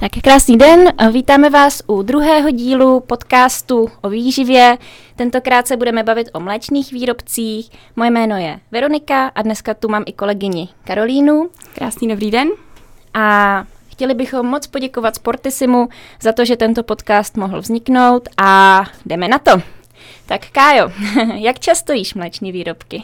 Tak krásný den, vítáme vás u druhého dílu podcastu o výživě. Tentokrát se budeme bavit o mléčných výrobcích. Moje jméno je Veronika a dneska tu mám i kolegyni Karolínu. Krásný dobrý den. A chtěli bychom moc poděkovat Sportisimu za to, že tento podcast mohl vzniknout a jdeme na to. Tak Kájo, jak často jíš mléční výrobky?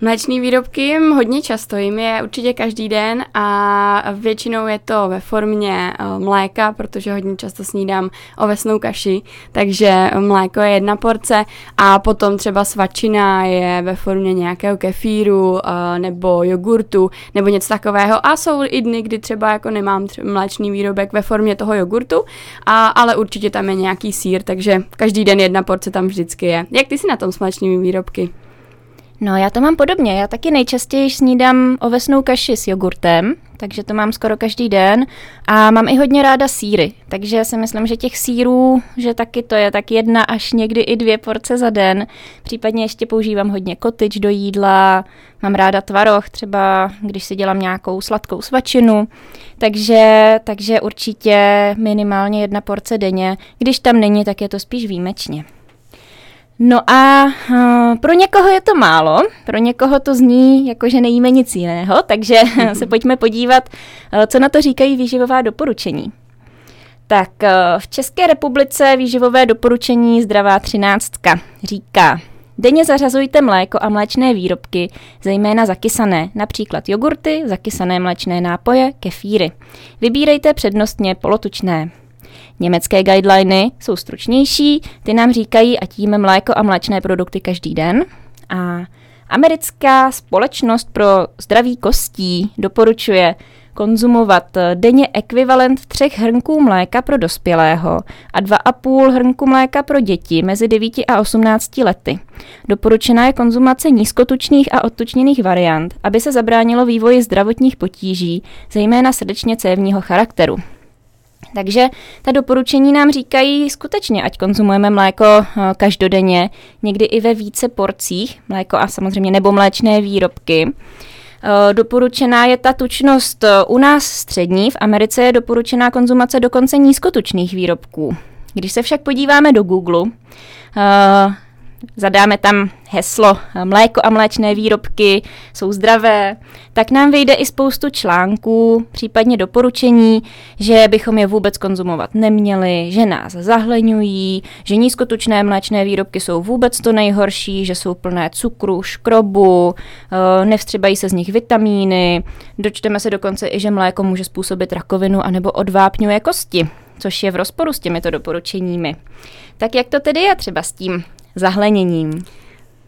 Mléční výrobky hodně často, jim je určitě každý den a většinou je to ve formě eh, mléka, protože hodně často snídám ovesnou kaši, takže mléko je jedna porce a potom třeba svačina je ve formě nějakého kefíru eh, nebo jogurtu nebo něco takového a jsou i dny, kdy třeba jako nemám třeba mléčný výrobek ve formě toho jogurtu, a, ale určitě tam je nějaký sír, takže každý den jedna porce tam vždycky je. Jak ty si na tom s mléčnými výrobky? No, já to mám podobně. Já taky nejčastěji snídám ovesnou kaši s jogurtem, takže to mám skoro každý den. A mám i hodně ráda síry, takže si myslím, že těch sírů, že taky to je tak jedna až někdy i dvě porce za den. Případně ještě používám hodně kotyč do jídla, mám ráda tvaroh, třeba když si dělám nějakou sladkou svačinu. Takže, takže určitě minimálně jedna porce denně. Když tam není, tak je to spíš výjimečně. No a uh, pro někoho je to málo, pro někoho to zní jako, že nejíme nic jiného, takže se pojďme podívat, uh, co na to říkají výživová doporučení. Tak uh, v České republice výživové doporučení Zdravá třináctka říká, denně zařazujte mléko a mléčné výrobky, zejména zakysané, například jogurty, zakysané mléčné nápoje, kefíry. Vybírejte přednostně polotučné. Německé guideliny jsou stručnější, ty nám říkají, ať jíme mléko a mléčné produkty každý den. A americká společnost pro zdraví kostí doporučuje konzumovat denně ekvivalent třech hrnků mléka pro dospělého a 2,5 hrnku mléka pro děti mezi 9 a 18 lety. Doporučená je konzumace nízkotučných a odtučněných variant, aby se zabránilo vývoji zdravotních potíží, zejména srdečně cévního charakteru. Takže ta doporučení nám říkají skutečně, ať konzumujeme mléko eh, každodenně, někdy i ve více porcích, mléko a samozřejmě nebo mléčné výrobky. Eh, doporučená je ta tučnost eh, u nás střední, v Americe je doporučená konzumace dokonce nízkotučných výrobků. Když se však podíváme do Google, zadáme tam heslo eh, mléko a mléčné výrobky jsou zdravé, tak nám vyjde i spoustu článků, případně doporučení, že bychom je vůbec konzumovat neměli, že nás zahleňují, že nízkotučné mléčné výrobky jsou vůbec to nejhorší, že jsou plné cukru, škrobu, eh, nevstřebají se z nich vitamíny, dočteme se dokonce i, že mléko může způsobit rakovinu anebo odvápňuje kosti, což je v rozporu s těmito doporučeněmi. Tak jak to tedy je třeba s tím zahleněním?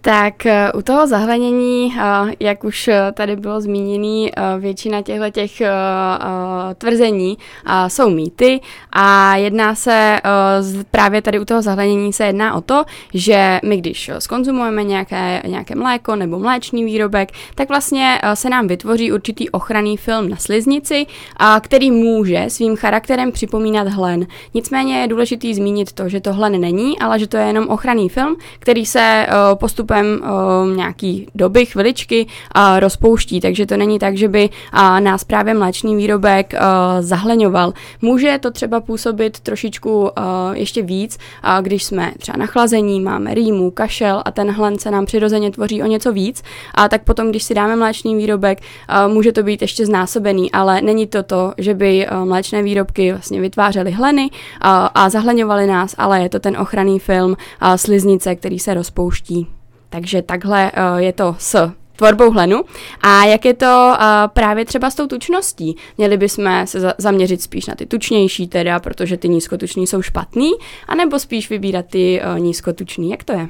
Tak eh, u toho zahlenění, eh, jak už eh, tady bylo zmíněný, většina těchto těch tvrzení jsou mýty a jedná se právě tady u toho zahlenění se jedná o to, že my když skonzumujeme nějaké, nějaké mléko nebo mléčný výrobek, tak vlastně se nám vytvoří určitý ochranný film na sliznici, který může svým charakterem připomínat hlen. Nicméně je důležitý zmínit to, že to hlen není, ale že to je jenom ochranný film, který se postupuje postupem uh, nějaký doby, chviličky uh, rozpouští, takže to není tak, že by uh, nás právě mléčný výrobek uh, zahleňoval. Může to třeba působit trošičku uh, ještě víc, uh, když jsme třeba nachlazení, máme rýmu, kašel a ten hlen se nám přirozeně tvoří o něco víc, a tak potom, když si dáme mléčný výrobek, uh, může to být ještě znásobený, ale není to to, že by uh, mléčné výrobky vlastně vytvářely hleny uh, a zahleňovaly nás, ale je to ten ochranný film uh, sliznice, který se rozpouští. Takže takhle uh, je to s tvorbou hlenu. A jak je to uh, právě třeba s tou tučností? Měli bychom se za- zaměřit spíš na ty tučnější teda, protože ty nízkotuční jsou špatný, anebo spíš vybírat ty uh, nízkotuční? Jak to je?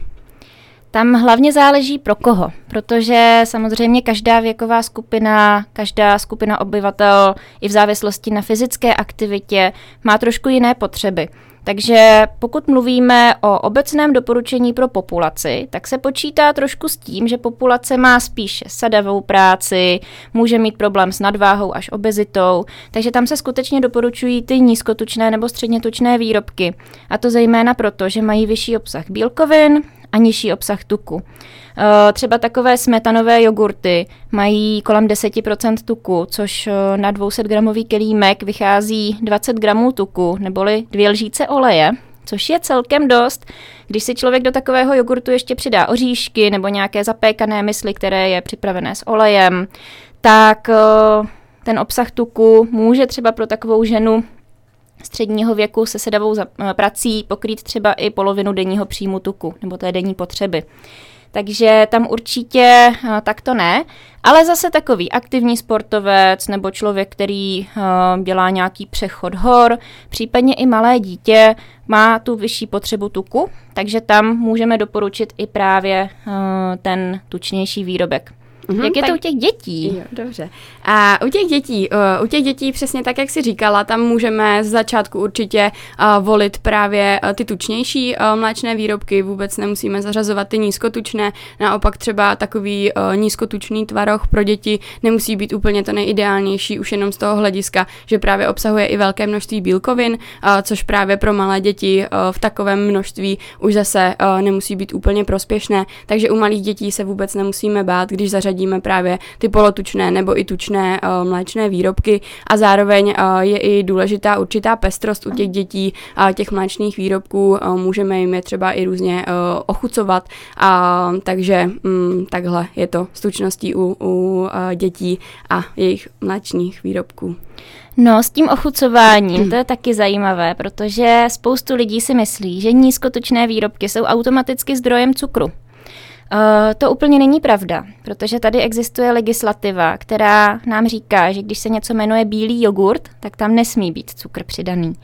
Tam hlavně záleží pro koho, protože samozřejmě každá věková skupina, každá skupina obyvatel i v závislosti na fyzické aktivitě má trošku jiné potřeby. Takže pokud mluvíme o obecném doporučení pro populaci, tak se počítá trošku s tím, že populace má spíše sadavou práci, může mít problém s nadváhou až obezitou, takže tam se skutečně doporučují ty nízkotučné nebo středně tučné výrobky. A to zejména proto, že mají vyšší obsah bílkovin a nižší obsah tuku. Eh, třeba takové smetanové jogurty mají kolem 10% tuku, což eh, na 200 gramový kelímek vychází 20 gramů tuku, neboli dvě lžíce oleje, což je celkem dost. Když si člověk do takového jogurtu ještě přidá oříšky nebo nějaké zapékané mysli, které je připravené s olejem, tak eh, ten obsah tuku může třeba pro takovou ženu středního věku se sedavou prací pokrýt třeba i polovinu denního příjmu tuku nebo té denní potřeby. Takže tam určitě uh, tak to ne, ale zase takový aktivní sportovec nebo člověk, který uh, dělá nějaký přechod hor, případně i malé dítě má tu vyšší potřebu tuku, takže tam můžeme doporučit i právě ten tučnější výrobek. Mm-hmm, jak je tak... to u těch dětí? Jo, dobře. A u těch dětí, uh, u těch dětí přesně tak, jak jsi říkala, tam můžeme z začátku určitě uh, volit právě uh, ty tučnější uh, mléčné výrobky, vůbec nemusíme zařazovat ty nízkotučné, naopak třeba takový uh, nízkotučný tvaroh pro děti nemusí být úplně to nejideálnější, už jenom z toho hlediska, že právě obsahuje i velké množství bílkovin, uh, což právě pro malé děti uh, v takovém množství už zase uh, nemusí být úplně prospěšné, takže u malých dětí se vůbec nemusíme bát, když zařadíme uvádíme právě ty polotučné nebo i tučné uh, mléčné výrobky a zároveň uh, je i důležitá určitá pestrost u těch dětí uh, těch mléčných výrobků, uh, můžeme jim je třeba i různě uh, ochucovat, a, takže um, takhle je to s tučností u, u uh, dětí a jejich mléčných výrobků. No, s tím ochucováním, to je taky zajímavé, protože spoustu lidí si myslí, že nízkotučné výrobky jsou automaticky zdrojem cukru. Uh, to úplně není pravda, protože tady existuje legislativa, která nám říká, že když se něco jmenuje bílý jogurt, tak tam nesmí být cukr přidaný. Uh,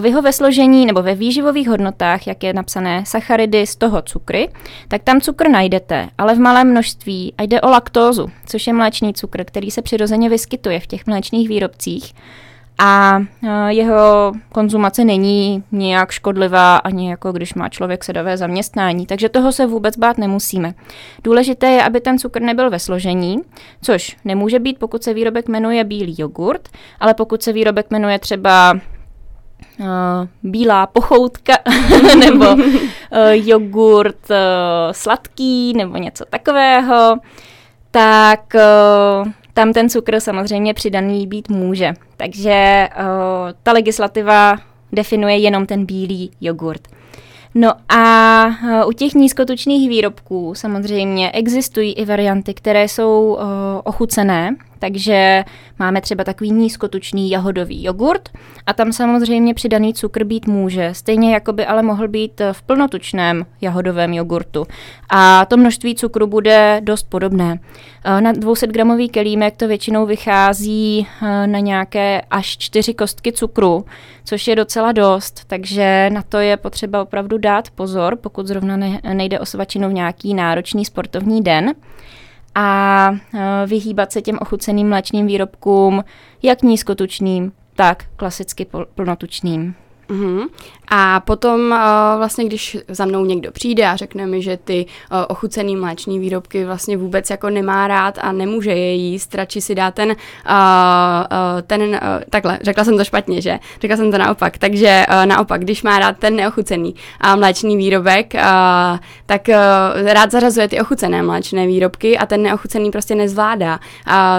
v jeho ve složení nebo ve výživových hodnotách, jak je napsané sacharidy z toho cukry, tak tam cukr najdete, ale v malém množství a jde o laktózu, což je mléčný cukr, který se přirozeně vyskytuje v těch mléčných výrobcích a e, jeho konzumace není nějak škodlivá ani jako když má člověk sedavé zaměstnání, takže toho se vůbec bát nemusíme. Důležité je, aby ten cukr nebyl ve složení, což nemůže být, pokud se výrobek jmenuje bílý jogurt, ale pokud se výrobek jmenuje třeba uh, bílá pochoutka nebo uh, jogurt uh, sladký nebo něco takového, tak uh, tam ten cukr samozřejmě přidaný být může. Takže uh, ta legislativa definuje jenom ten bílý jogurt. No a uh, u těch nízkotučných výrobků samozřejmě existují i varianty, které jsou uh, ochucené, takže máme třeba takový nízkotučný jahodový jogurt a tam samozřejmě přidaný cukr být může, stejně jako by ale mohl být v plnotučném jahodovém jogurtu. A to množství cukru bude dost podobné. Eh, na 200 gramový kelímek to většinou vychází eh, na nějaké až 4 kostky cukru, což je docela dost, takže na to je potřeba opravdu dát pozor, pokud zrovna nejde o svačinu v nějaký náročný sportovní den a e, vyhýbat se těm ochuceným mléčným výrobkům, jak nízkotučným, tak klasicky plnotučným. Mm-hmm. A potom uh, vlastně, když za mnou někdo přijde a řekne mi, že ty uh, ochucený mléčný výrobky vlastně vůbec jako nemá rád a nemůže je jíst, radši si dá ten, uh, ten takhle, řekla jsem to špatně, že? Řekla jsem to naopak, takže naopak, když má rád ten neochucený uh, mléčný výrobek, tak rád zařazuje ty ochucené mléčné výrobky a ten neochucený prostě nezvládá.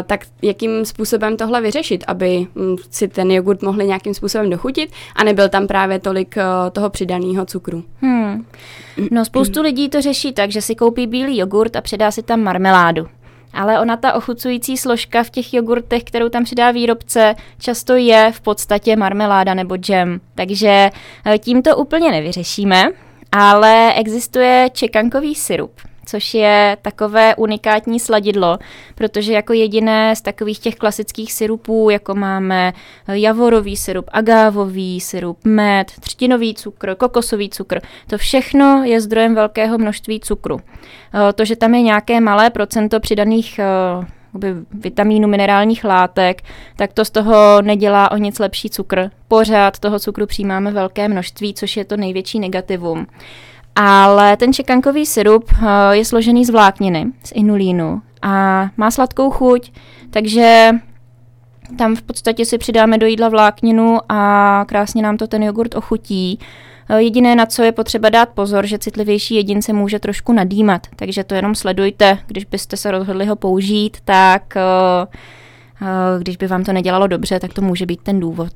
Tak jakým způsobem tohle vyřešit, aby um, si ten jogurt mohli nějakým způsobem dochutit a nebyl tam právě tolik uh, toho přidaného cukru. Hmm. No spoustu lidí to řeší tak, že si koupí bílý jogurt a přidá si tam marmeládu. Ale ona ta ochucující složka v těch jogurtech, kterou tam přidá výrobce, často je v podstatě marmeláda nebo džem. Takže eh, tím to úplně nevyřešíme, ale existuje čekankový syrup což je takové unikátní sladidlo, protože jako jediné z takových těch klasických syrupů, jako máme javorový syrup, agávový syrup, med, třtinový cukr, kokosový cukr, to všechno je zdrojem velkého množství cukru. Eh, to, že tam je nějaké malé procento přidaných eh, vitamínů, minerálních látek, tak to z toho nedělá o nic lepší cukr. Pořád toho cukru přijímáme velké množství, což je to největší negativum. Ale ten čekankový syrup eh, je složený z vlákniny, z inulínu a má sladkou chuť, takže tam v podstatě si přidáme do jídla vlákninu a krásně nám to ten jogurt ochutí. Jediné, na co je potřeba dát pozor, že citlivější jedince může trošku nadýmat, takže to jenom sledujte, když byste se rozhodli ho použít, tak když by vám to nedělalo dobře, tak to může být ten důvod.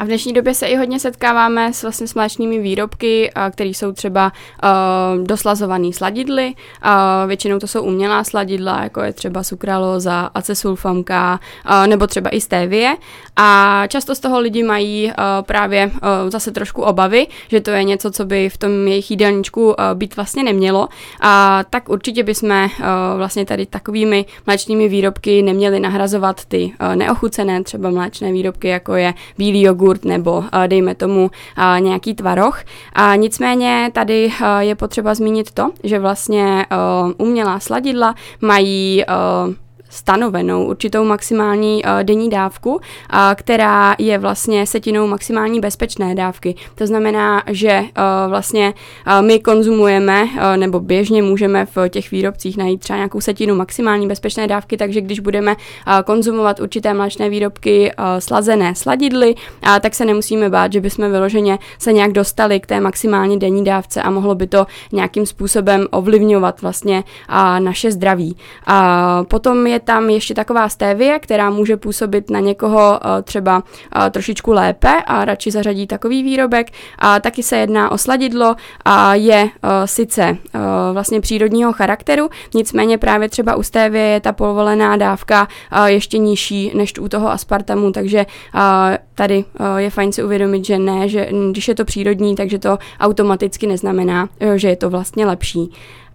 A v dnešní době se i hodně setkáváme s vlastně s mléčnými výrobky, které jsou třeba uh, doslazované sladidly. Uh, většinou to jsou umělá sladidla, jako je třeba sukralóza, acesulfamka, uh, nebo třeba i stevie. A často z toho lidi mají uh, právě uh, zase trošku obavy, že to je něco, co by v tom jejich jídelníčku uh, být vlastně nemělo. A tak určitě bychom uh, vlastně tady takovými mléčnými výrobky neměli nahrazovat ty uh, neochucené třeba mléčné výrobky, jako je bílý jogurt, jogurt nebo eh, dejme tomu eh, nějaký tvaroh. A nicméně tady eh, je potřeba zmínit to, že vlastně umělá sladidla mají stanovenou určitou maximální uh, denní dávku, která je vlastně setinou maximální bezpečné dávky. To znamená, že uh, vlastně uh, my konzumujeme, nebo běžně můžeme v těch výrobcích najít třeba nějakou setinu maximální bezpečné dávky, takže když budeme konzumovat určité mléčné výrobky slazené sladidly, tak se nemusíme bát, že bychom vyloženě se nějak dostali k té maximální denní dávce a mohlo by to nějakým způsobem ovlivňovat vlastně naše zdraví. Potom je tam ještě taková stevie, která může působit na někoho uh, třeba uh, trošičku lépe a radši zařadí takový výrobek. A taky se jedná o sladidlo a je uh, sice vlastně přírodního charakteru, nicméně právě třeba u stevie je ta povolená dávka ještě nižší než u toho aspartamu, takže tady je fajn si uvědomit, že ne, že když je to přírodní, takže to automaticky neznamená, že je to vlastně lepší.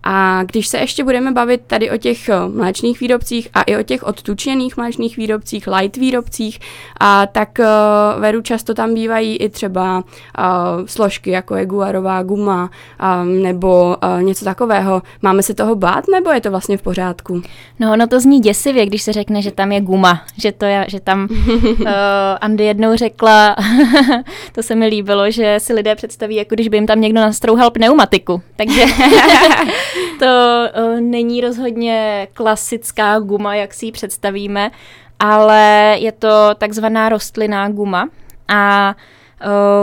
A když se ještě budeme bavit tady o těch eh, mléčných výrobcích a i o těch odtučených mléčných výrobcích, light výrobcích, a tak uh, veru často tam bývají i třeba uh, složky, jako je guarová guma um, nebo uh, něco takového. Máme se toho bát, nebo je to vlastně v pořádku? No, ono to zní děsivě, když se řekne, že tam je guma, že, to je, že tam uh, Andy jednou řekla, to se mi líbilo, že si lidé představí, jako když by jim tam někdo nastrouhal pneumatiku. Takže to uh, není rozhodně klasická guma, jak si ji představíme, ale je to takzvaná rostlinná guma a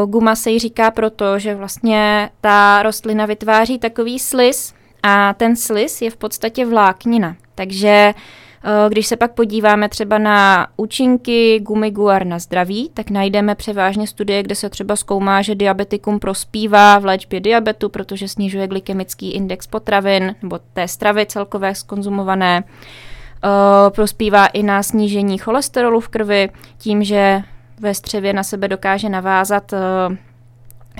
uh, guma se jí říká proto, že vlastně ta rostlina vytváří takový slis a ten slis je v podstatě vláknina. Takže uh, když se pak podíváme třeba na účinky gumy guar na zdraví, tak najdeme převážně studie, kde se třeba zkoumá, že diabetikum prospívá v léčbě diabetu, protože snižuje glykemický index potravin nebo té stravy celkové skonzumované. Eh, prospívá i na snížení cholesterolu v krvi tím, že ve střevě na sebe dokáže navázat eh,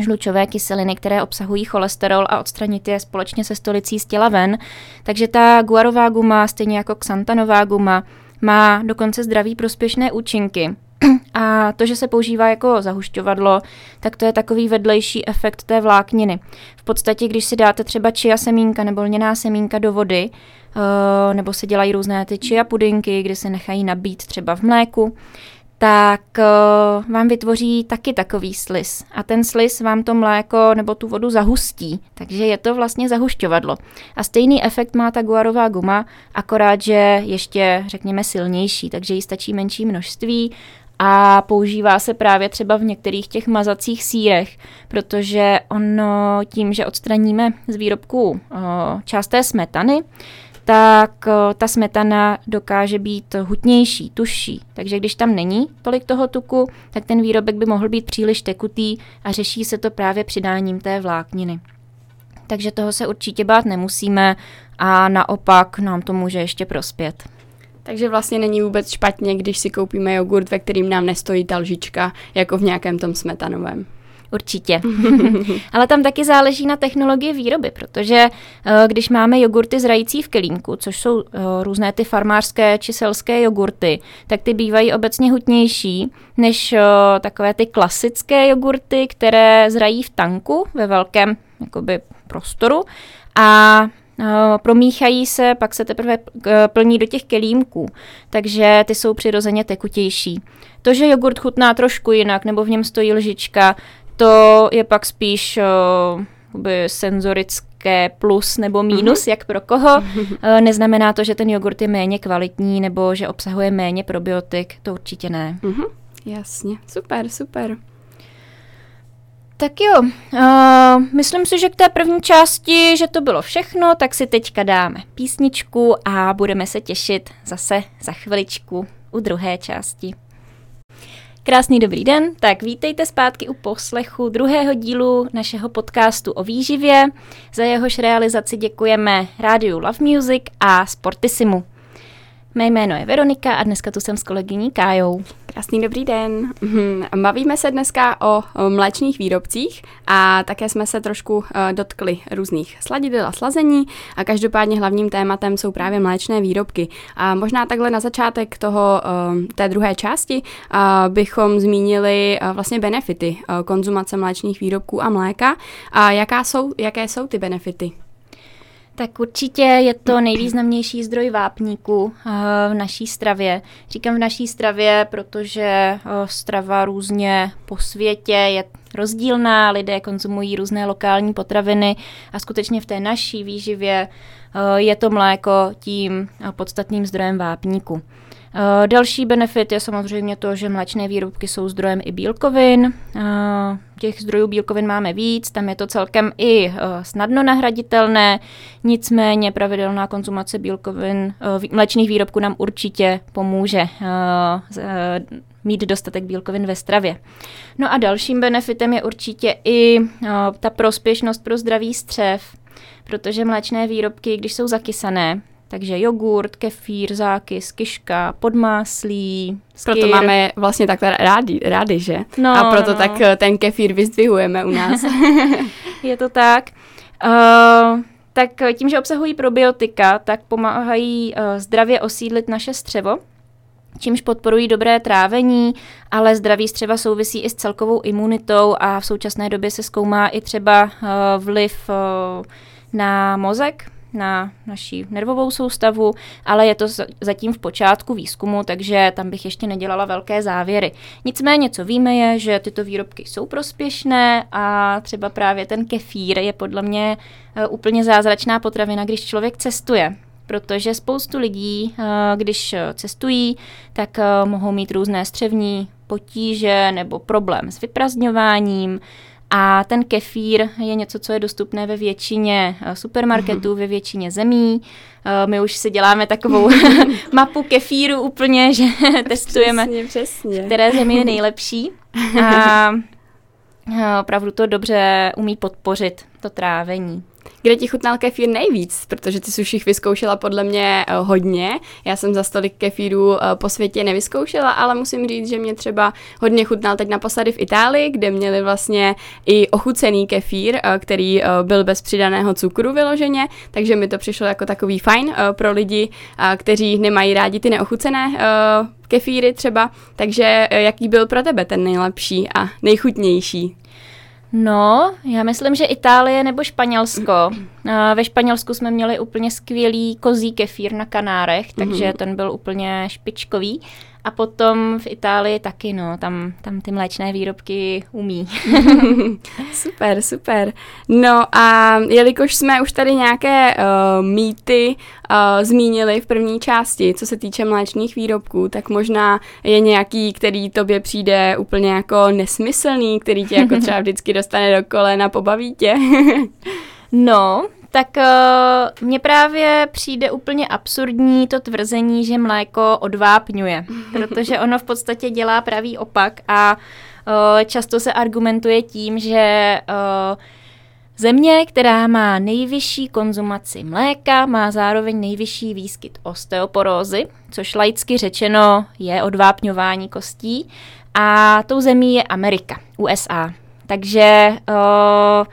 žlučové kyseliny, které obsahují cholesterol a odstranit je společně se stolicí z těla ven. Takže ta guarová guma, stejně jako xantanová guma, má dokonce zdraví prospěšné účinky. A to, že se používá jako zahušťovadlo, tak to je takový vedlejší efekt té vlákniny. V podstatě, když si dáte třeba čia semínka nebo lněná semínka do vody, eh, nebo se dělají různé ty chia pudinky, kdy se nechají nabít třeba v mléku, tak uh, vám vytvoří taky takový slis. A ten slis vám to mléko nebo tu vodu zahustí. Takže je to vlastně zahušťovadlo. A stejný efekt má ta guarová guma, akorát, že ještě, řekněme, silnější. Takže jí stačí menší množství a používá se právě třeba v některých těch mazacích sírech, protože ono tím, že odstraníme z výrobku uh, část té smetany, tak eh, ta smetana dokáže být hutnější, tužší. Takže když tam není tolik toho tuku, tak ten výrobek by mohl být příliš tekutý a řeší se to právě přidáním té vlákniny. Takže toho se určitě bát nemusíme a naopak nám to může ještě prospět. Takže vlastně není vůbec špatně, když si koupíme jogurt, ve kterým nám nestojí ta lžička, jako v nějakém tom smetanovém. Určitě. Ale tam taky záleží na technologii výroby, protože eh, když máme jogurty zrající v kelímku, což jsou eh, různé ty farmářské či selské jogurty, tak ty bývají obecně hutnější než eh, takové ty klasické jogurty, které zrají v tanku ve velkém jakoby, prostoru a promíchají se, pak se teprve plní do těch kelímků, takže ty jsou přirozeně tekutější. To, že jogurt chutná trošku jinak, nebo v něm stojí lžička, to je pak spíš uh, senzorické plus nebo mínus, mm-hmm. jak pro koho. Uh, neznamená to, že ten jogurt je méně kvalitní nebo že obsahuje méně probiotik, to určitě ne. Mm-hmm. Jasně, super, super. tak jo. Uh, myslím si, že k té první části, že to bylo všechno, tak si teďka dáme písničku a budeme se těšit zase za chviličku u druhé části. Krásný dobrý den, tak vítejte zpátky u poslechu druhého dílu našeho podcastu o výživě. Za jehož realizaci děkujeme Rádiu Love Music a Sportisimu. Mé jméno je Veronika a dneska tu jsem s kolegyní Kájou. Krásný dobrý den. Mhm, bavíme se dneska o mléčných výrobcích a také jsme se trošku eh, dotkli různých sladidel a slazení a každopádně hlavním tématem jsou právě mléčné výrobky. A možná takhle na začátek toho, eh, té druhé části eh, bychom zmínili vlastně benefity konzumace mléčných výrobků a mléka. A jaká jsou, jaké jsou ty benefity? Tak určitě je to nejvýznamnější zdroj vápníku eh, v naší stravě. Říkám v naší stravě, protože eh, strava různě po světě je rozdílná, lidé konzumují různé lokální potraviny a skutečně v té naší výživě eh, je to mléko tím podstatným zdrojem vápníku. Uh, další benefit je samozřejmě to, že mléčné výrobky jsou zdrojem i bílkovin. Uh, těch zdrojů bílkovin máme víc, tam je to celkem i uh, snadno nahraditelné, nicméně pravidelná konzumace bílkovin, mléčných výrobků nám určitě pomůže mít dostatek bílkovin ve stravě. No a dalším benefitem je určitě i ta prospěšnost pro zdravý střev, protože mléčné výrobky, když jsou zakysané, takže jogurt, kefír, zákys, kiška, podmáslí, skyr. Proto máme vlastně takhle rádi, rádi, že? No, a proto no. tak eh, ten kefír vyzdvihujeme u nás. Je to tak. Uh, tak tím, že obsahují probiotika, tak pomáhají uh, zdravě osídlit naše střevo, čímž podporují dobré trávení, ale zdraví střeva souvisí i s celkovou imunitou a v současné době se zkoumá i třeba uh, vliv uh, na mozek, na naší nervovou soustavu, ale je to zatím v počátku výzkumu, takže tam bych ještě nedělala velké závěry. Nicméně, co víme, je, že tyto výrobky jsou prospěšné a třeba právě ten kefír je podle mě e, úplně zázračná potravina, když člověk cestuje protože spoustu lidí, e, když cestují, tak e, mohou mít různé střevní potíže nebo problém s vyprazňováním, a ten kefír je něco, co je dostupné ve většině eh, supermarketů, ve většině zemí. Eh, my už si děláme takovou mapu kefíru úplně, že testujeme, přesně, přesně. které země je nejlepší. A eh, opravdu to dobře umí podpořit, to trávení. Kde ti chutnal kefír nejvíc? Protože ty jich vyzkoušela podle mě eh, hodně. Já jsem za stolik kefíru eh, po světě nevyzkoušela, ale musím říct, že mě třeba hodně chutnal teď naposledy v Itálii, kde měli vlastně i ochucený kefír, eh, který byl bez přidaného cukru vyloženě, takže mi to přišlo jako takový fajn pro lidi, kteří nemají rádi ty neochucené kefíry třeba. Takže jaký byl pro tebe ten nejlepší a nejchutnější? No, já myslím, že Itálie nebo Španělsko. Ve Španělsku jsme měli úplně skvělý kozí kefír na Kanárech, takže mm-hmm. ten byl úplně špičkový. A potom v Itálii taky, no, tam, tam ty mléčné výrobky umí. super, super. No a jelikož jsme už tady nějaké uh, mýty uh, zmínili v první části, co se týče mléčných výrobků, tak možná je nějaký, který tobě přijde úplně jako nesmyslný, který tě jako třeba vždycky dostane do kolena, pobaví tě. no, tak uh, mně právě přijde úplně absurdní to tvrzení, že mléko odvápňuje, protože ono v podstatě dělá pravý opak a uh, často se argumentuje tím, že uh, Země, která má nejvyšší konzumaci mléka, má zároveň nejvyšší výskyt osteoporózy, což laicky řečeno je odvápňování kostí. A tou zemí je Amerika, USA. Takže uh,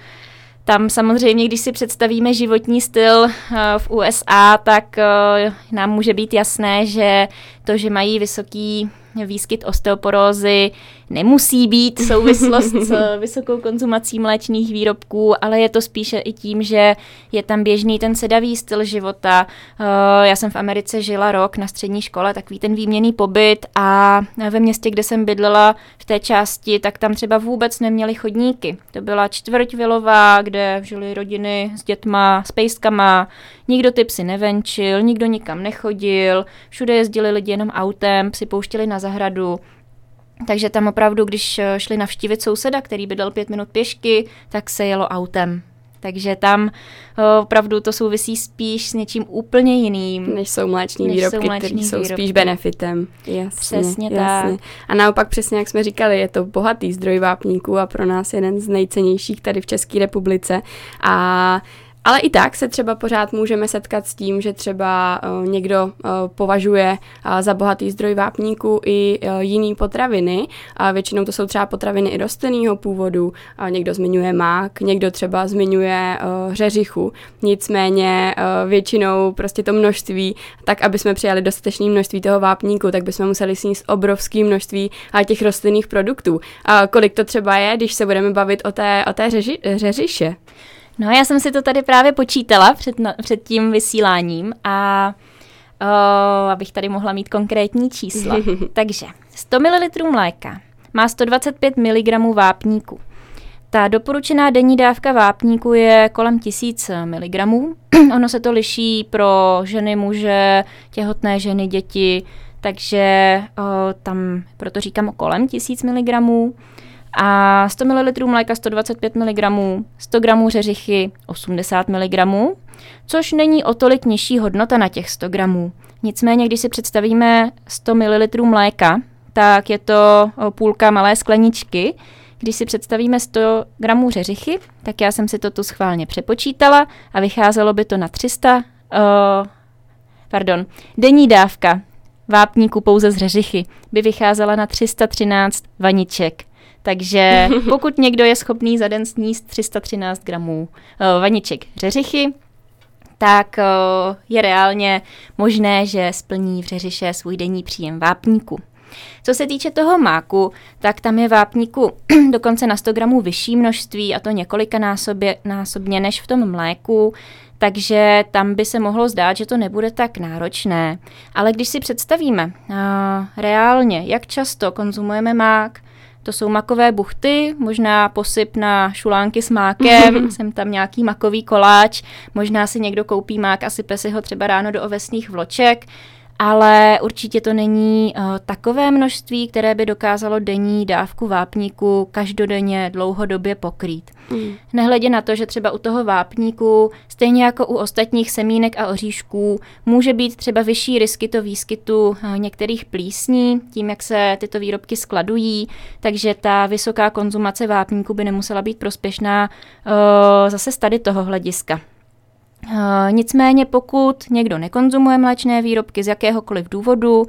tam samozřejmě, když si představíme životní styl uh, v USA, tak uh, nám může být jasné, že to, že mají vysoký výskyt osteoporózy nemusí být souvislost s vysokou konzumací mléčných výrobků, ale je to spíše i tím, že je tam běžný ten sedavý styl života. Eh, já jsem v Americe žila rok na střední škole, takový ten výměný pobyt a ve městě, kde jsem bydlela v té části, tak tam třeba vůbec neměli chodníky. To byla čtvrť vilová, kde žili rodiny s dětma, s pejskama, nikdo ty psy nevenčil, nikdo nikam nechodil, všude jezdili lidi jenom autem, psi pouštěli na zahradu Takže tam opravdu, když šli navštívit souseda, který bydlel pět minut pěšky, tak se jelo autem. Takže tam opravdu to souvisí spíš s něčím úplně jiným. Než jsou mléční než výrobky, jsou které jsou spíš benefitem. Jasně, přesně jasně. tak. A naopak přesně, jak jsme říkali, je to bohatý zdroj vápníků a pro nás jeden z nejcennějších tady v České republice. A ale i tak se třeba pořád můžeme setkat s tím, že třeba uh, někdo uh, považuje uh, za bohatý zdroj vápníku i jiný potraviny. A většinou to jsou třeba potraviny i rostlinného původu. Uh, někdo zmiňuje mák, někdo třeba zmiňuje řeřichu. Nicméně většinou prostě to množství, tak aby jsme přijali dostatečné množství toho vápníku, tak bychom museli sníst obrovské množství těch rostlinných produktů. Uh, kolik to třeba je, když se budeme bavit o té, o té řeži, řeřiše? No já jsem si to tady právě počítala před, no, před tím vysíláním a o, abych tady mohla mít konkrétní čísla. Takže 100 ml mléka má 125 mg vápníku. Ta doporučená denní dávka vápníku je kolem 1000 mg. ono se to liší pro ženy, muže, těhotné ženy, děti, takže o, tam proto říkám kolem 1000 mg a 100 ml mléka 125 mg, 100 g řeřichy 80 mg, což není o tolik nižší hodnota na těch 100 gramů. Nicméně, když si představíme 100 ml mléka, tak je to půlka malé skleničky. Když si představíme 100 gramů řeřichy, tak já jsem si to tu schválně přepočítala a vycházelo by to na 300, uh, pardon, denní dávka vápníku pouze z řeřichy by vycházela na 313 vaniček. Takže pokud někdo je schopný za den sníst 313 gramů uh, vaniček řeřichy, tak uh, je reálně možné, že splní v řeřiše svůj denní příjem vápníku. Co se týče toho máku, tak tam je vápníku dokonce na 100 gramů vyšší množství a to několika násobě, násobně než v tom mléku, takže tam by se mohlo zdát, že to nebude tak náročné. Ale když si představíme uh, reálně, jak často konzumujeme mák, to jsou makové buchty, možná posyp na šulánky s mákem, jsem tam nějaký makový koláč, možná si někdo koupí mák a sype si ho třeba ráno do ovesných vloček ale určitě to není uh, takové množství, které by dokázalo denní dávku vápníku každodenně dlouhodobě pokrýt. Mm. Nehledě na to, že třeba u toho vápníku, stejně jako u ostatních semínek a oříšků, může být třeba vyšší to výskytu uh, některých plísní, tím, jak se tyto výrobky skladují, takže ta vysoká konzumace vápníku by nemusela být prospěšná uh, zase z tady toho hlediska. Uh, nicméně pokud někdo nekonzumuje mléčné výrobky z jakéhokoliv důvodu, uh,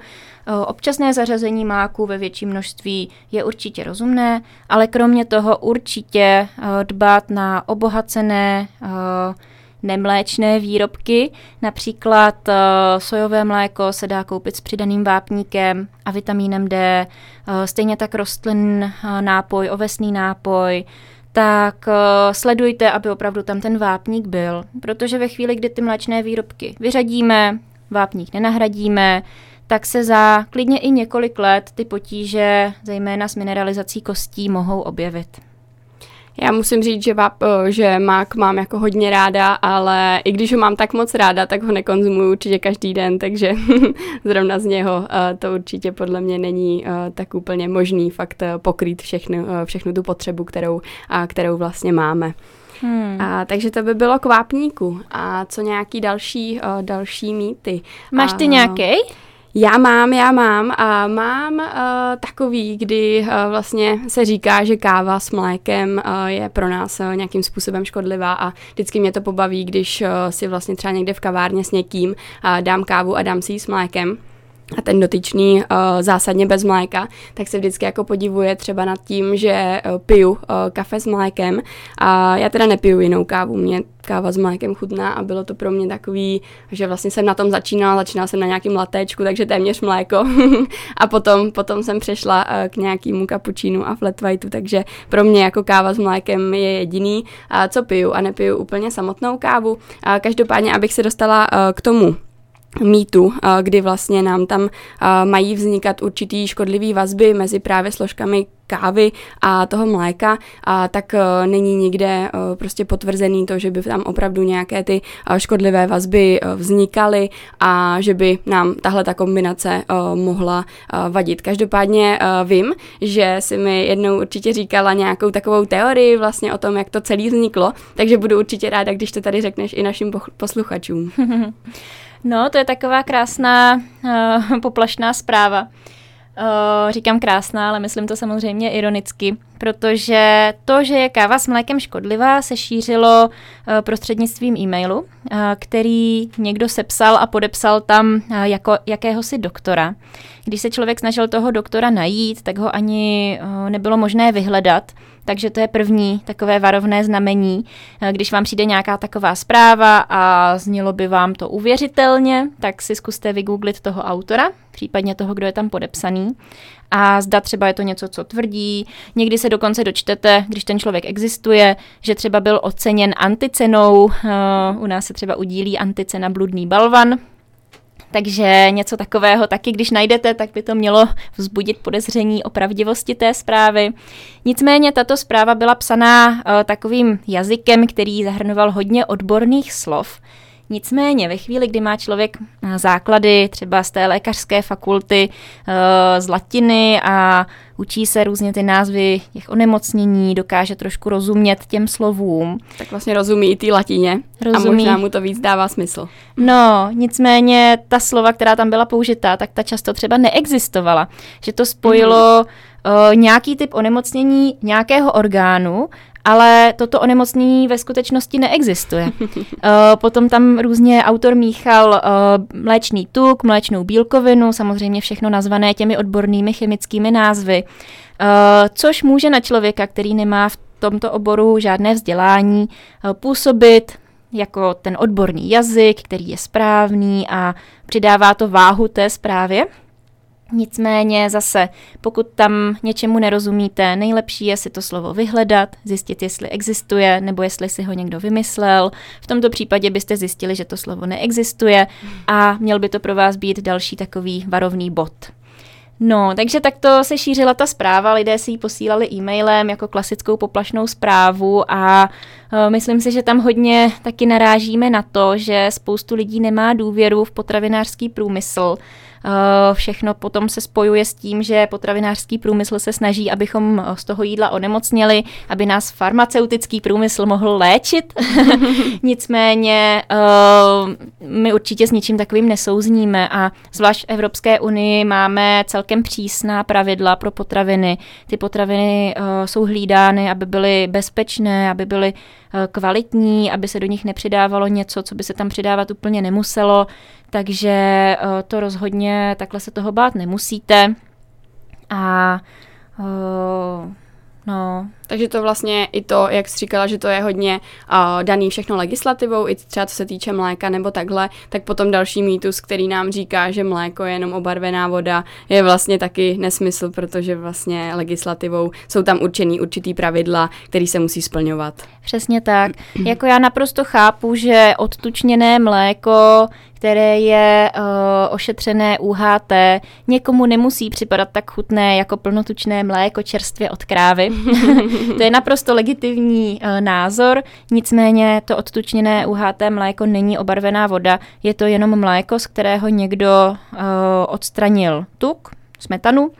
občasné zařazení máku ve větším množství je určitě rozumné, ale kromě toho určitě uh, dbát na obohacené nemléčné výrobky. Například sojové mléko se dá koupit s přidaným vápníkem a vitamínem D, stejně tak rostlin nápoj, ovesný nápoj, tak uh, sledujte, aby opravdu tam ten vápník byl, protože ve chvíli, kdy ty mléčné výrobky vyřadíme, vápník nenahradíme, tak se za klidně i několik let ty potíže, zejména s mineralizací kostí, mohou objevit. Já musím říct, že, váp, že mák mám jako hodně ráda, ale i když ho mám tak moc ráda, tak ho nekonzumuju určitě každý den, takže zrovna z něho to určitě podle mě není tak úplně možný fakt pokrýt všechnu, všechnu tu potřebu, kterou, kterou vlastně máme. Hmm. A, takže to by bylo k vápníku. A co nějaký další, další mýty? Máš ty nějaký? Já mám, já mám a mám uh, takový, kdy uh, vlastně se říká, že káva s mlékem uh, je pro nás uh, nějakým způsobem škodlivá a vždycky mě to pobaví, když uh, si vlastně třeba někde v kavárně s někým uh, dám kávu a dám si ji s mlékem a ten dotyčný uh, zásadně bez mléka, tak se vždycky jako podivuje třeba nad tím, že uh, piju uh, kafe s mlékem. A já teda nepiju jinou kávu, mě káva s mlékem chutná a bylo to pro mě takový, že vlastně jsem na tom začínala, začínala jsem na nějakým latéčku, takže téměř mléko. A potom, potom jsem přešla uh, k nějakému kapučínu a flat whiteu, takže pro mě jako káva s mlékem je jediný, uh, co piju a nepiju úplně samotnou kávu. Uh, každopádně, abych se dostala uh, k tomu mýtu, kdy vlastně nám tam mají vznikat určitý škodlivý vazby mezi právě složkami kávy a toho mléka, a tak uh, není nikde uh, prostě potvrzený to, že by tam opravdu nějaké ty uh, škodlivé vazby vznikaly a že by nám tahle ta kombinace mohla vadit. Každopádně vím, že si mi jednou určitě říkala nějakou takovou teorii vlastně o tom, jak to celé vzniklo, takže budu určitě ráda, když to tady řekneš i našim posluchačům. No, to je taková krásná uh, poplašná zpráva. Uh, říkám krásná, ale myslím to samozřejmě ironicky, protože to, že je káva s mlékem škodlivá, se šířilo uh, prostřednictvím e-mailu, uh, který někdo sepsal a podepsal tam uh, jako jakéhosi doktora. Když se člověk snažil toho doktora najít, tak ho ani uh, nebylo možné vyhledat, takže to je první takové varovné znamení. Když vám přijde nějaká taková zpráva a znělo by vám to uvěřitelně, tak si zkuste vygooglit toho autora, případně toho, kdo je tam podepsaný. A zda třeba je to něco, co tvrdí. Někdy se dokonce dočtete, když ten člověk existuje, že třeba byl oceněn anticenou. U nás se třeba udílí anticena bludný balvan, takže něco takového taky, když najdete, tak by to mělo vzbudit podezření o pravdivosti té zprávy. Nicméně tato zpráva byla psaná uh, takovým jazykem, který zahrnoval hodně odborných slov. Nicméně ve chvíli, kdy má člověk eh, základy třeba z té lékařské fakulty, eh, z latiny a učí se různě ty názvy těch onemocnění, dokáže trošku rozumět těm slovům. Tak vlastně rozumí i té latině rozumí. a možná mu to víc dává smysl. No, nicméně ta slova, která tam byla použitá, tak ta často třeba neexistovala. Že to spojilo mm. uh, nějaký typ onemocnění nějakého orgánu ale toto onemocnění ve skutečnosti neexistuje. Eh, potom tam různě autor míchal eh, mléčný tuk, mléčnou bílkovinu, samozřejmě všechno nazvané těmi odbornými chemickými názvy, eh, což může na člověka, který nemá v tomto oboru žádné vzdělání, působit jako ten odborný jazyk, který je správný a přidává to váhu té zprávě. Nicméně zase, pokud tam něčemu nerozumíte, nejlepší je si to slovo vyhledat, zjistit, jestli existuje nebo jestli si ho někdo vymyslel. V tomto případě byste zjistili, že to slovo neexistuje a měl by to pro vás být další takový varovný bod. No, takže takto se šířila ta zpráva, lidé si ji posílali e-mailem jako klasickou poplašnou zprávu a uh, myslím si, že tam hodně taky narážíme na to, že spoustu lidí nemá důvěru v potravinářský průmysl, Eh, všechno potom se spojuje s tím, že potravinářský průmysl se snaží, abychom z toho jídla onemocněli, aby nás farmaceutický průmysl mohl léčit. Nicméně eh, my určitě s ničím takovým nesouzníme a zvlášť v Evropské unii máme celkem přísná pravidla pro potraviny. Ty potraviny eh, jsou hlídány, aby byly bezpečné, aby byly kvalitní, aby se do nich nepřidávalo něco, co by se tam přidávat úplně nemuselo. Takže eh, to rozhodně takhle se toho bát nemusíte. A uh, no, takže to vlastně i to, jak jsi říkala, že to je hodně uh, daný všechno legislativou, i třeba co se týče mléka nebo takhle, tak potom další mýtus, který nám říká, že mléko je jenom obarvená voda, je vlastně taky nesmysl, protože vlastně legislativou jsou tam určený určitý pravidla, který se musí splňovat. Přesně tak. jako já naprosto chápu, že odtučněné mléko které je uh, ošetřené UHT, někomu nemusí připadat tak chutné jako plnotučné mléko čerstvě od krávy. to je naprosto legitimní uh, názor, nicméně to odtučněné UHT mléko není obarvená voda, je to jenom mléko, z kterého někdo uh, odstranil tuk, smetanu,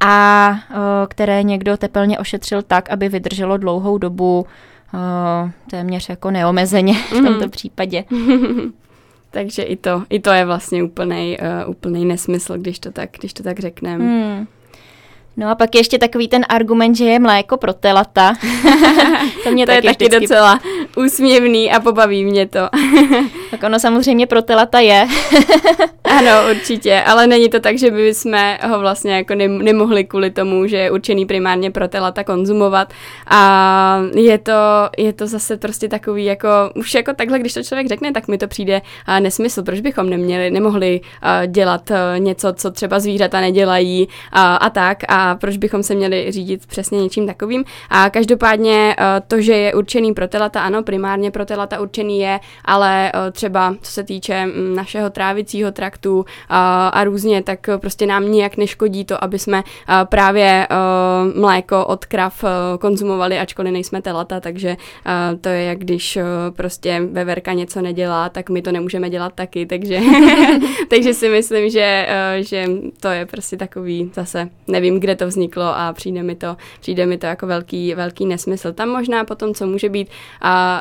a uh, které někdo tepelně ošetřil tak, aby vydrželo dlouhou dobu uh, téměř jako neomezeně v tomto mm. případě. Takže i to, i to je vlastně úplný uh, úplnej nesmysl, když to tak, když to tak řekneme. Hmm. No a pak ještě takový ten argument, že je mléko pro telata. to mě to taky je taky vždycky... docela úsměvný a pobaví mě to. tak ono samozřejmě pro telata je. ano, určitě, ale není to tak, že by jsme ho vlastně jako nemohli kvůli tomu, že je určený primárně pro telata konzumovat a je to, je to zase prostě takový jako, už jako takhle, když to člověk řekne, tak mi to přijde nesmysl, proč bychom neměli, nemohli dělat uh, něco, co třeba zvířata nedělají uh, a tak a proč bychom se měli řídit přesně něčím takovým. A každopádně eh, to, že je určený pro telata, ano, primárně pro telata určený je, ale eh, třeba co se týče našeho trávicího traktu a, a různě, tak prostě nám nijak neškodí to, aby jsme právě mléko od krav konzumovali, ačkoliv nejsme telata, takže to je jak když prostě veverka něco nedělá, tak my to nemůžeme dělat taky, takže, takže si myslím, že, že to je prostě takový zase, nevím, kde to vzniklo a přijde mi to, přijde mi to jako velký, velký nesmysl. Tam možná potom, co může být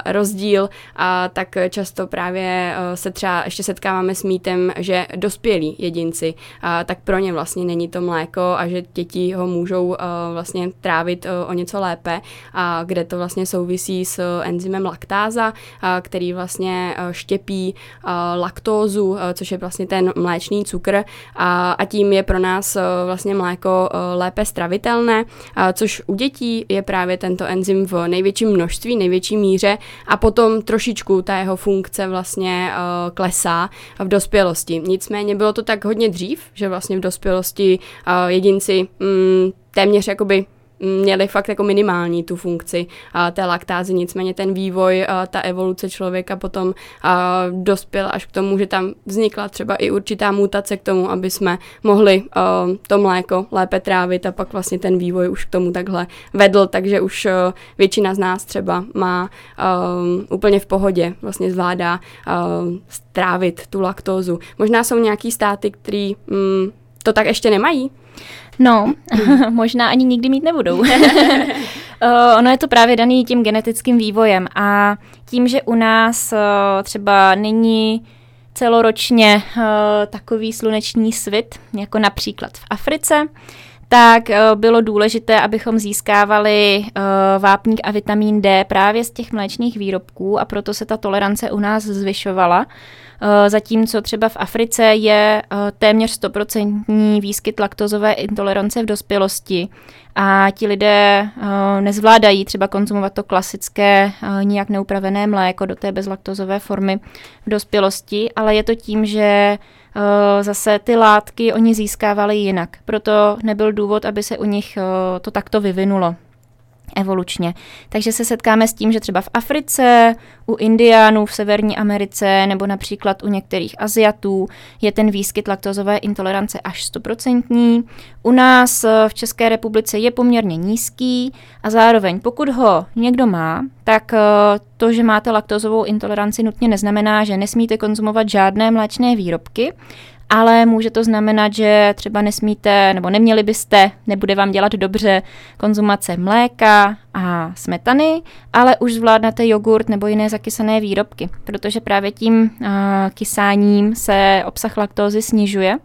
rozdíl, a, tak často právě se třeba ještě setkáváme s mýtem, že dospělí jedinci, a, tak pro ně vlastně není to mléko a že děti ho můžou vlastně trávit o něco lépe, a kde to vlastně souvisí s enzymem laktáza, který vlastně štěpí a, laktózu, a, což je vlastně ten mléčný cukr a, a tím je pro nás vlastně mléko lépe stravitelné, což u dětí je právě tento enzym v největším množství, největší míře a potom trošičku ta jeho funkce vlastně klesá v dospělosti. Nicméně bylo to tak hodně dřív, že vlastně v dospělosti jedinci mm, téměř jakoby měli fakt jako minimální tu funkci a té laktázy, nicméně ten vývoj, a ta evoluce člověka potom a dospěla až k tomu, že tam vznikla třeba i určitá mutace k tomu, aby jsme mohli to mléko lépe trávit a pak vlastně ten vývoj už k tomu takhle vedl, takže už většina z nás třeba má úplně v pohodě, vlastně zvládá a, strávit tu laktózu. Možná jsou nějaký státy, který mm, to tak ještě nemají, No, možná ani nikdy mít nebudou. ono je to právě daný tím genetickým vývojem a tím, že u nás třeba není celoročně takový sluneční svit, jako například v Africe, tak bylo důležité, abychom získávali vápník a vitamin D právě z těch mléčných výrobků a proto se ta tolerance u nás zvyšovala. Eh, zatímco třeba v Africe je eh, téměř 100% výskyt laktozové intolerance v dospělosti a ti lidé eh, nezvládají třeba konzumovat to klasické nijak neupravené mléko do té bezlaktozové formy v dospělosti, ale je to tím, že zase ty látky oni získávali jinak. Proto nebyl důvod, aby se u nich to takto vyvinulo evolučně. Takže se setkáme s tím, že třeba v Africe, u Indiánů v Severní Americe nebo například u některých Aziatů je ten výskyt laktozové intolerance až 100%. U nás eh, v České republice je poměrně nízký a zároveň pokud ho někdo má, tak eh, to, že máte laktozovou intoleranci nutně neznamená, že nesmíte konzumovat žádné mléčné výrobky, ale může to znamenat, že třeba nesmíte nebo neměli byste, nebude vám dělat dobře konzumace mléka a smetany, ale už zvládnete jogurt nebo jiné zakysané výrobky, protože právě tím uh, kysáním se obsah laktózy snižuje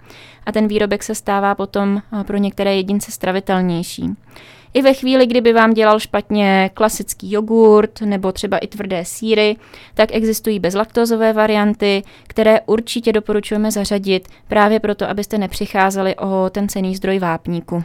a ten výrobek se stává potom uh, pro některé jedince stravitelnější. I ve chvíli, kdyby vám dělal špatně klasický jogurt nebo třeba i tvrdé síry, tak existují bezlaktozové varianty, které určitě doporučujeme zařadit právě proto, abyste nepřicházeli o ten cený zdroj vápníku.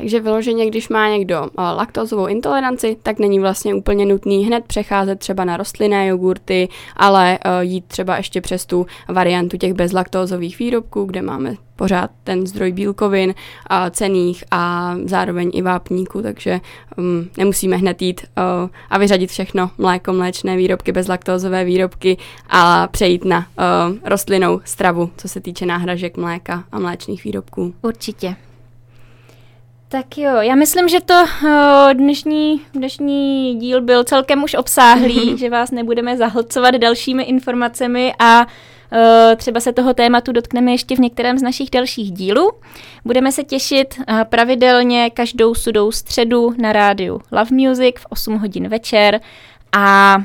Takže vyloženě, když má někdo uh, laktózovou intoleranci, tak není vlastně úplně nutný hned přecházet třeba na rostlinné jogurty, ale uh, jít třeba ještě přes tu variantu těch bezlaktózových výrobků, kde máme pořád ten zdroj bílkovin a cených a zároveň i vápníku, takže um, nemusíme hned jít uh, a vyřadit všechno mléko, mléčné výrobky, bezlaktózové výrobky a přejít na uh, rostlinnou stravu, co se týče náhražek mléka a mléčných výrobků. Určitě. Tak jo, já myslím, že to uh, dnešní, dnešní díl byl celkem už obsáhlý, že vás nebudeme zahlcovat dalšími informacemi a uh, třeba se toho tématu dotkneme ještě v některém z našich dalších dílů. Budeme se těšit uh, pravidelně každou sudou středu na rádiu Love Music v 8 hodin večer a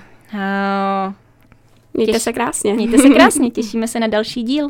Mějte těš- se krásně. Mějte se krásně, těšíme se na další díl.